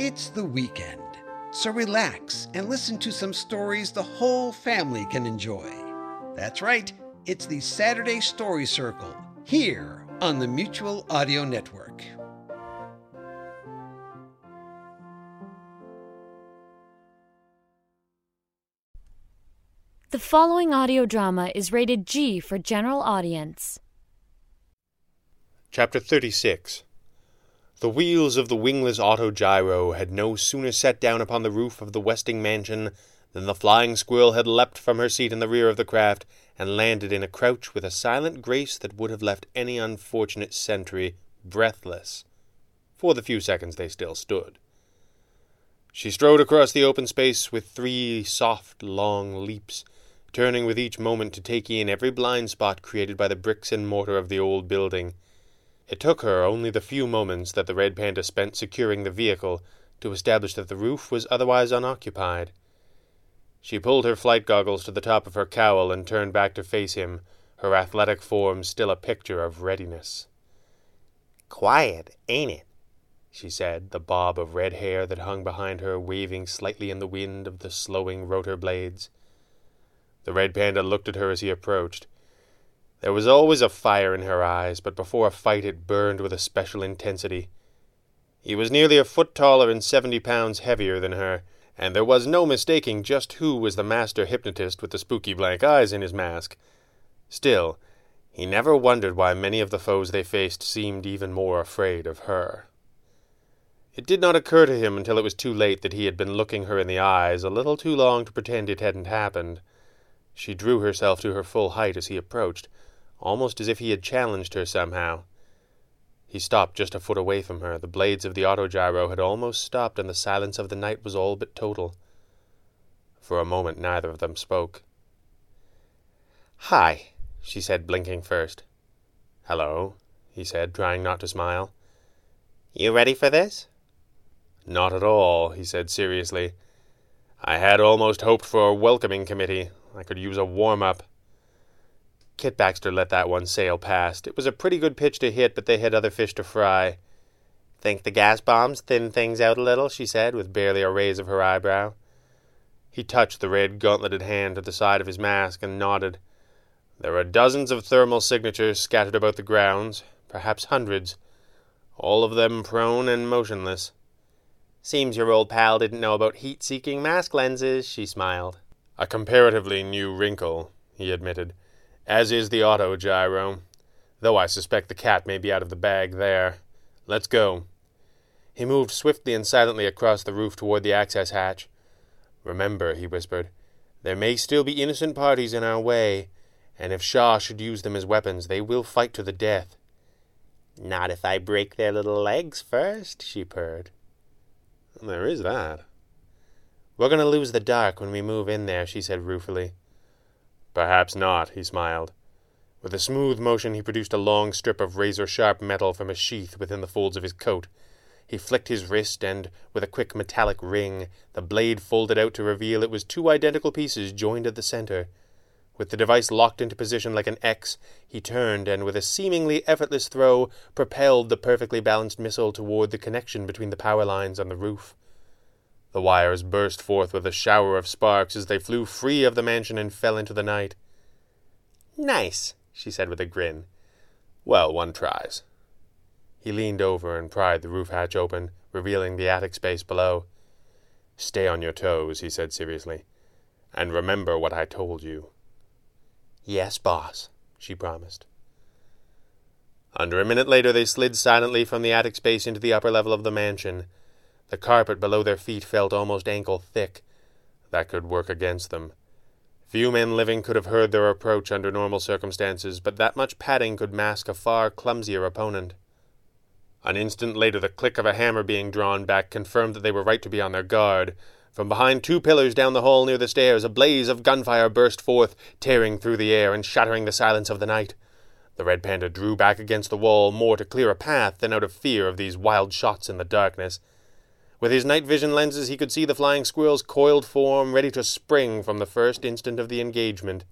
It's the weekend, so relax and listen to some stories the whole family can enjoy. That's right, it's the Saturday Story Circle here on the Mutual Audio Network. The following audio drama is rated G for general audience. Chapter 36 The wheels of the wingless autogyro had no sooner set down upon the roof of the Westing mansion than the flying squirrel had leapt from her seat in the rear of the craft and landed in a crouch with a silent grace that would have left any unfortunate sentry breathless for the few seconds they still stood. She strode across the open space with three soft, long leaps, turning with each moment to take in every blind spot created by the bricks and mortar of the old building. It took her only the few moments that the red panda spent securing the vehicle to establish that the roof was otherwise unoccupied. She pulled her flight goggles to the top of her cowl and turned back to face him, her athletic form still a picture of readiness. Quiet, ain't it? she said, the bob of red hair that hung behind her waving slightly in the wind of the slowing rotor blades. The red panda looked at her as he approached. There was always a fire in her eyes, but before a fight it burned with a special intensity. He was nearly a foot taller and seventy pounds heavier than her, and there was no mistaking just who was the master hypnotist with the spooky blank eyes in his mask. Still, he never wondered why many of the foes they faced seemed even more afraid of her. It did not occur to him until it was too late that he had been looking her in the eyes a little too long to pretend it hadn't happened. She drew herself to her full height as he approached, almost as if he had challenged her somehow. He stopped just a foot away from her. The blades of the autogyro had almost stopped, and the silence of the night was all but total. For a moment neither of them spoke. Hi, she said, blinking first. Hello, he said, trying not to smile. You ready for this? Not at all, he said seriously. I had almost hoped for a welcoming committee. I could use a warm up. Kit Baxter let that one sail past. It was a pretty good pitch to hit, but they had other fish to fry. Think the gas bombs thin things out a little? she said, with barely a raise of her eyebrow. He touched the red gauntleted hand to the side of his mask and nodded. There are dozens of thermal signatures scattered about the grounds, perhaps hundreds, all of them prone and motionless. Seems your old pal didn't know about heat seeking mask lenses, she smiled. A comparatively new wrinkle, he admitted, as is the auto gyro, though I suspect the cat may be out of the bag there. Let's go. He moved swiftly and silently across the roof toward the access hatch. Remember, he whispered, there may still be innocent parties in our way, and if Shah should use them as weapons, they will fight to the death. Not if I break their little legs first, she purred. There is that. We're going to lose the dark when we move in there, she said ruefully. Perhaps not, he smiled. With a smooth motion, he produced a long strip of razor sharp metal from a sheath within the folds of his coat. He flicked his wrist, and, with a quick metallic ring, the blade folded out to reveal it was two identical pieces joined at the center. With the device locked into position like an X, he turned and, with a seemingly effortless throw, propelled the perfectly balanced missile toward the connection between the power lines on the roof. The wires burst forth with a shower of sparks as they flew free of the mansion and fell into the night. Nice, she said with a grin. Well, one tries. He leaned over and pried the roof hatch open, revealing the attic space below. Stay on your toes, he said seriously, and remember what I told you. Yes, boss, she promised. Under a minute later, they slid silently from the attic space into the upper level of the mansion. The carpet below their feet felt almost ankle thick. That could work against them. Few men living could have heard their approach under normal circumstances, but that much padding could mask a far clumsier opponent. An instant later, the click of a hammer being drawn back confirmed that they were right to be on their guard. From behind two pillars down the hall near the stairs, a blaze of gunfire burst forth, tearing through the air and shattering the silence of the night. The red panda drew back against the wall more to clear a path than out of fear of these wild shots in the darkness. With his night vision lenses, he could see the flying squirrel's coiled form ready to spring from the first instant of the engagement.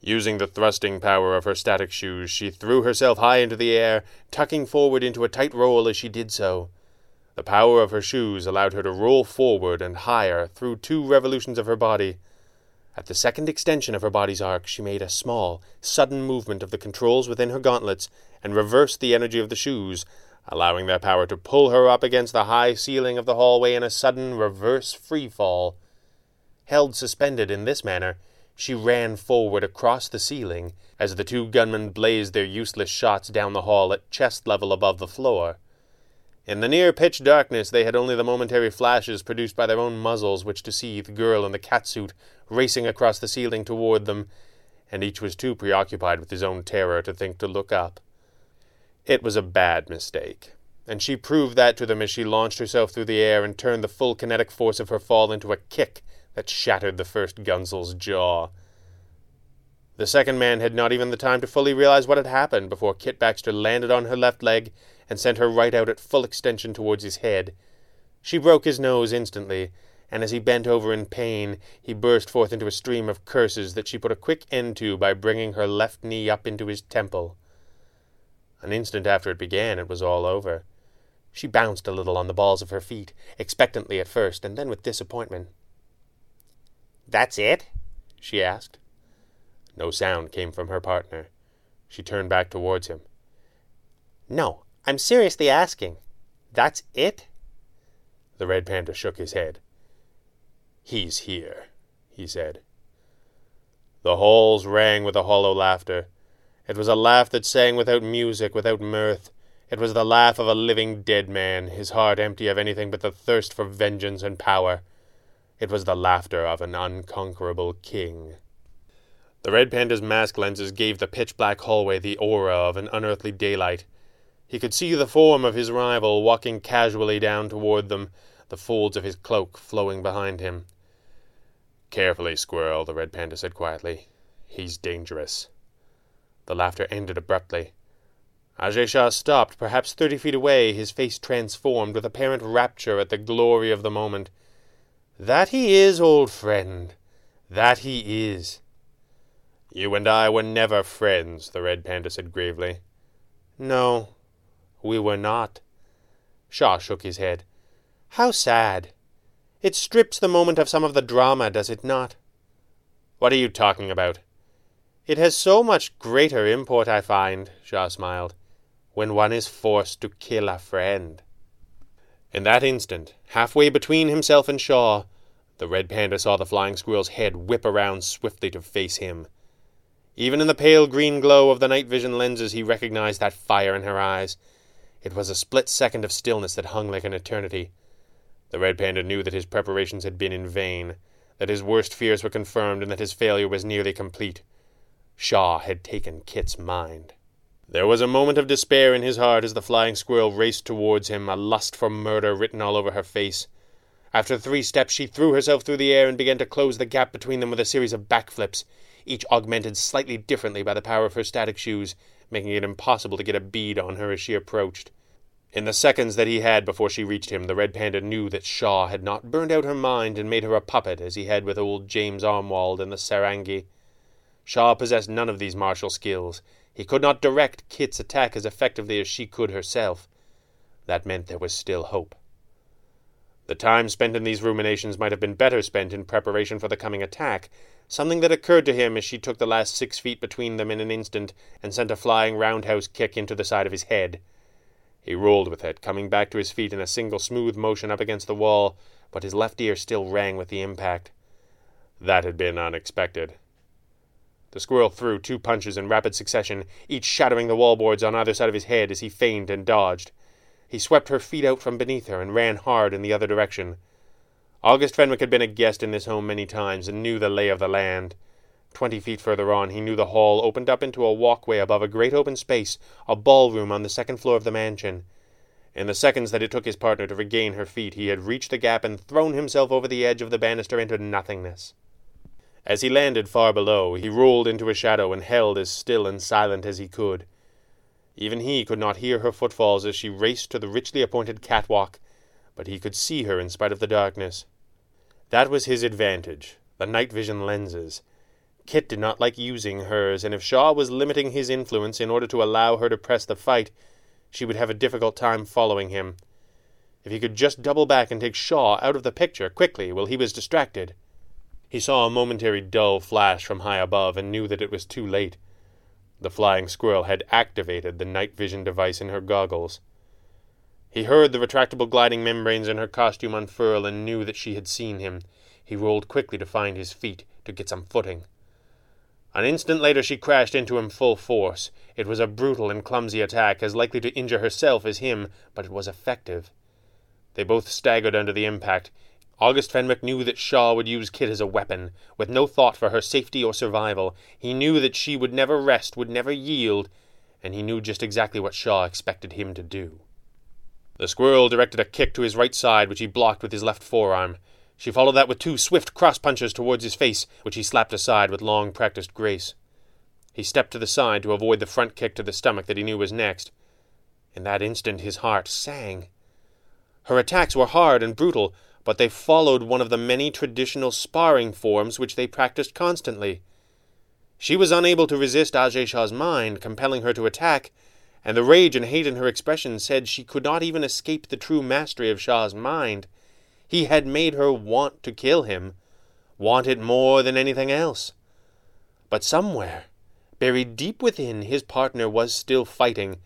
Using the thrusting power of her static shoes, she threw herself high into the air, tucking forward into a tight roll as she did so. The power of her shoes allowed her to roll forward and higher through two revolutions of her body. At the second extension of her body's arc, she made a small, sudden movement of the controls within her gauntlets and reversed the energy of the shoes, allowing their power to pull her up against the high ceiling of the hallway in a sudden reverse free fall. Held suspended in this manner, she ran forward across the ceiling as the two gunmen blazed their useless shots down the hall at chest level above the floor. In the near pitch darkness, they had only the momentary flashes produced by their own muzzles which to see the girl in the catsuit racing across the ceiling toward them, and each was too preoccupied with his own terror to think to look up. It was a bad mistake, and she proved that to them as she launched herself through the air and turned the full kinetic force of her fall into a kick that shattered the first Gunsel's jaw. The second man had not even the time to fully realize what had happened before Kit Baxter landed on her left leg and sent her right out at full extension towards his head. She broke his nose instantly, and as he bent over in pain, he burst forth into a stream of curses that she put a quick end to by bringing her left knee up into his temple. An instant after it began, it was all over. She bounced a little on the balls of her feet, expectantly at first, and then with disappointment. That's it? she asked. No sound came from her partner. She turned back towards him. No, I'm seriously asking. That's it? The red panda shook his head. He's here, he said. The halls rang with a hollow laughter. It was a laugh that sang without music, without mirth. It was the laugh of a living dead man, his heart empty of anything but the thirst for vengeance and power. It was the laughter of an unconquerable king. The red panda's mask lenses gave the pitch black hallway the aura of an unearthly daylight. He could see the form of his rival walking casually down toward them, the folds of his cloak flowing behind him. Carefully, Squirrel, the red panda said quietly. He's dangerous. The laughter ended abruptly. Ajay Shah stopped, perhaps thirty feet away, his face transformed with apparent rapture at the glory of the moment. That he is, old friend. That he is. You and I were never friends, the red panda said gravely. No, we were not. Shah shook his head. How sad. It strips the moment of some of the drama, does it not? What are you talking about? It has so much greater import, I find, Shah smiled, when one is forced to kill a friend. In that instant, halfway between himself and Shah, the red panda saw the flying squirrel's head whip around swiftly to face him. Even in the pale green glow of the night vision lenses, he recognized that fire in her eyes, it was a split second of stillness that hung like an eternity. The red panda knew that his preparations had been in vain, that his worst fears were confirmed, and that his failure was nearly complete. Shah had taken Kit's mind. There was a moment of despair in his heart as the flying squirrel raced towards him, a lust for murder written all over her face. After three steps, she threw herself through the air and began to close the gap between them with a series of backflips, each augmented slightly differently by the power of her static shoes, making it impossible to get a bead on her as she approached. In the seconds that he had before she reached him, the red panda knew that Shah had not burned out her mind and made her a puppet as he had with old James Armwald and the Sarangi. Shah possessed none of these martial skills. He could not direct Kit's attack as effectively as she could herself. That meant there was still hope. The time spent in these ruminations might have been better spent in preparation for the coming attack, something that occurred to him as she took the last six feet between them in an instant and sent a flying roundhouse kick into the side of his head. He rolled with it, coming back to his feet in a single smooth motion up against the wall, but his left ear still rang with the impact. That had been unexpected. The squirrel threw two punches in rapid succession, each shattering the wallboards on either side of his head as he feigned and dodged. He swept her feet out from beneath her and ran hard in the other direction. August Fenwick had been a guest in this home many times and knew the lay of the land. Twenty feet further on, he knew the hall opened up into a walkway above a great open space, a ballroom on the second floor of the mansion. In the seconds that it took his partner to regain her feet, he had reached the gap and thrown himself over the edge of the banister into nothingness. As he landed far below, he rolled into a shadow and held as still and silent as he could. Even he could not hear her footfalls as she raced to the richly appointed catwalk, but he could see her in spite of the darkness. That was his advantage, the night vision lenses. Kit did not like using hers, and if Shah was limiting his influence in order to allow her to press the fight, she would have a difficult time following him. If he could just double back and take Shah out of the picture quickly while he was distracted. He saw a momentary dull flash from high above and knew that it was too late. The flying squirrel had activated the night vision device in her goggles. He heard the retractable gliding membranes in her costume unfurl and knew that she had seen him. He rolled quickly to find his feet, to get some footing. An instant later she crashed into him full force. It was a brutal and clumsy attack, as likely to injure herself as him, but it was effective. They both staggered under the impact. August Fenwick knew that Shah would use Kit as a weapon, with no thought for her safety or survival. He knew that she would never rest, would never yield, and he knew just exactly what Shah expected him to do. The squirrel directed a kick to his right side, which he blocked with his left forearm. She followed that with two swift cross punches towards his face, which he slapped aside with long practiced grace. He stepped to the side to avoid the front kick to the stomach that he knew was next. In that instant his heart sang. Her attacks were hard and brutal, but they followed one of the many traditional sparring forms which they practiced constantly. She was unable to resist Ajay Shah's mind, compelling her to attack, and the rage and hate in her expression said she could not even escape the true mastery of Shah's mind. He had made her want to kill him, want it more than anything else. But somewhere, buried deep within, his partner was still fighting,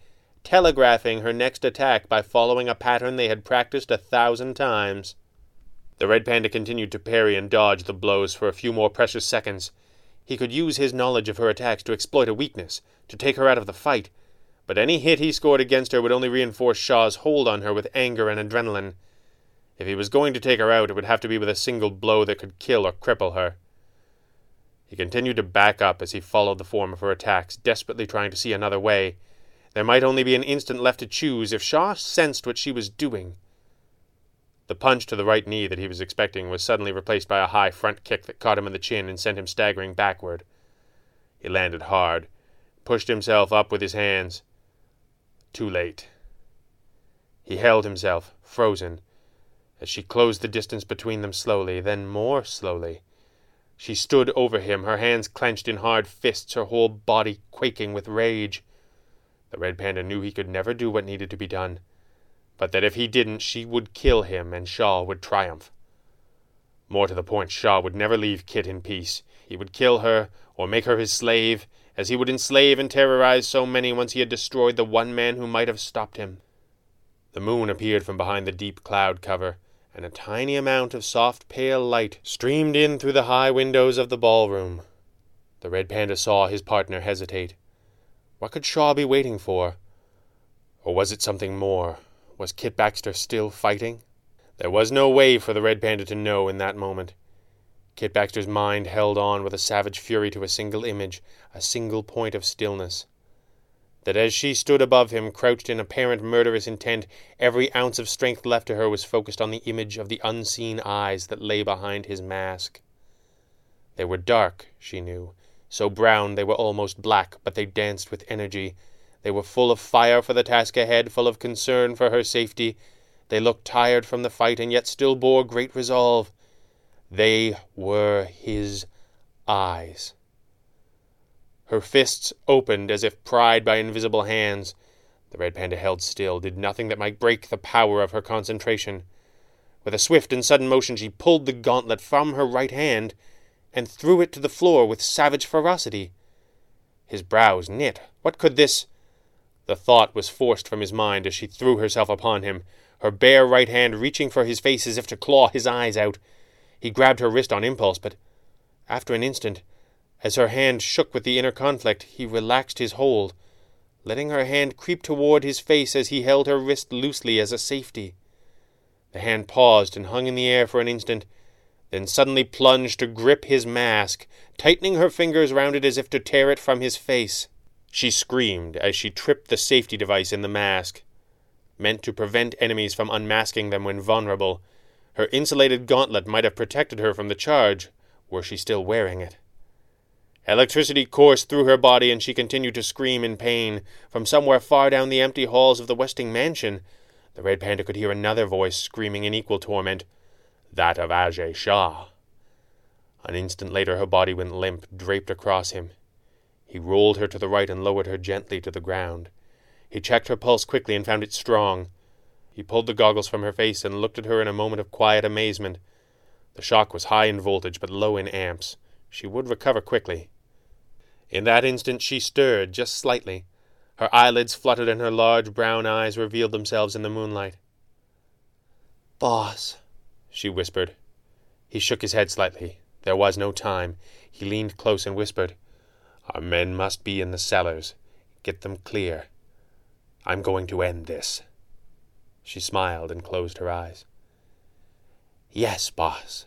telegraphing her next attack by following a pattern they had practiced a thousand times. The red panda continued to parry and dodge the blows for a few more precious seconds. He could use his knowledge of her attacks to exploit a weakness, to take her out of the fight, but any hit he scored against her would only reinforce Shah's hold on her with anger and adrenaline. If he was going to take her out, it would have to be with a single blow that could kill or cripple her. He continued to back up as he followed the form of her attacks, desperately trying to see another way. There might only be an instant left to choose if Shah sensed what she was doing. The punch to the right knee that he was expecting was suddenly replaced by a high front kick that caught him in the chin and sent him staggering backward. He landed hard, pushed himself up with his hands. Too late. He held himself, frozen, as she closed the distance between them slowly, then more slowly. She stood over him, her hands clenched in hard fists, her whole body quaking with rage. The red panda knew he could never do what needed to be done, but that if he didn't, she would kill him and Shah would triumph. More to the point, Shah would never leave Kit in peace. He would kill her, or make her his slave, as he would enslave and terrorize so many once he had destroyed the one man who might have stopped him. The moon appeared from behind the deep cloud cover, and a tiny amount of soft pale light streamed in through the high windows of the ballroom. The red panda saw his partner hesitate. What could Shah be waiting for? Or was it something more? Was Kit Baxter still fighting? There was no way for the red panda to know in that moment. Kit Baxter's mind held on with a savage fury to a single image, a single point of stillness that as she stood above him, crouched in apparent murderous intent, every ounce of strength left to her was focused on the image of the unseen eyes that lay behind his mask. They were dark, she knew, so brown they were almost black, but they danced with energy. They were full of fire for the task ahead, full of concern for her safety. They looked tired from the fight, and yet still bore great resolve. They were his eyes. Her fists opened as if pried by invisible hands. The red panda held still, did nothing that might break the power of her concentration. With a swift and sudden motion, she pulled the gauntlet from her right hand and threw it to the floor with savage ferocity. His brows knit. What could this? The thought was forced from his mind as she threw herself upon him, her bare right hand reaching for his face as if to claw his eyes out. He grabbed her wrist on impulse, but after an instant as her hand shook with the inner conflict, he relaxed his hold, letting her hand creep toward his face as he held her wrist loosely as a safety. The hand paused and hung in the air for an instant, then suddenly plunged to grip his mask, tightening her fingers round it as if to tear it from his face. She screamed as she tripped the safety device in the mask. Meant to prevent enemies from unmasking them when vulnerable, her insulated gauntlet might have protected her from the charge, were she still wearing it. Electricity coursed through her body, and she continued to scream in pain. From somewhere far down the empty halls of the Westing mansion, the Red Panda could hear another voice screaming in equal torment that of Ajay Shah. An instant later, her body went limp, draped across him. He rolled her to the right and lowered her gently to the ground. He checked her pulse quickly and found it strong. He pulled the goggles from her face and looked at her in a moment of quiet amazement. The shock was high in voltage, but low in amps. She would recover quickly. In that instant she stirred, just slightly. Her eyelids fluttered and her large brown eyes revealed themselves in the moonlight. Boss, she whispered. He shook his head slightly. There was no time. He leaned close and whispered, Our men must be in the cellars. Get them clear. I'm going to end this. She smiled and closed her eyes. Yes, boss.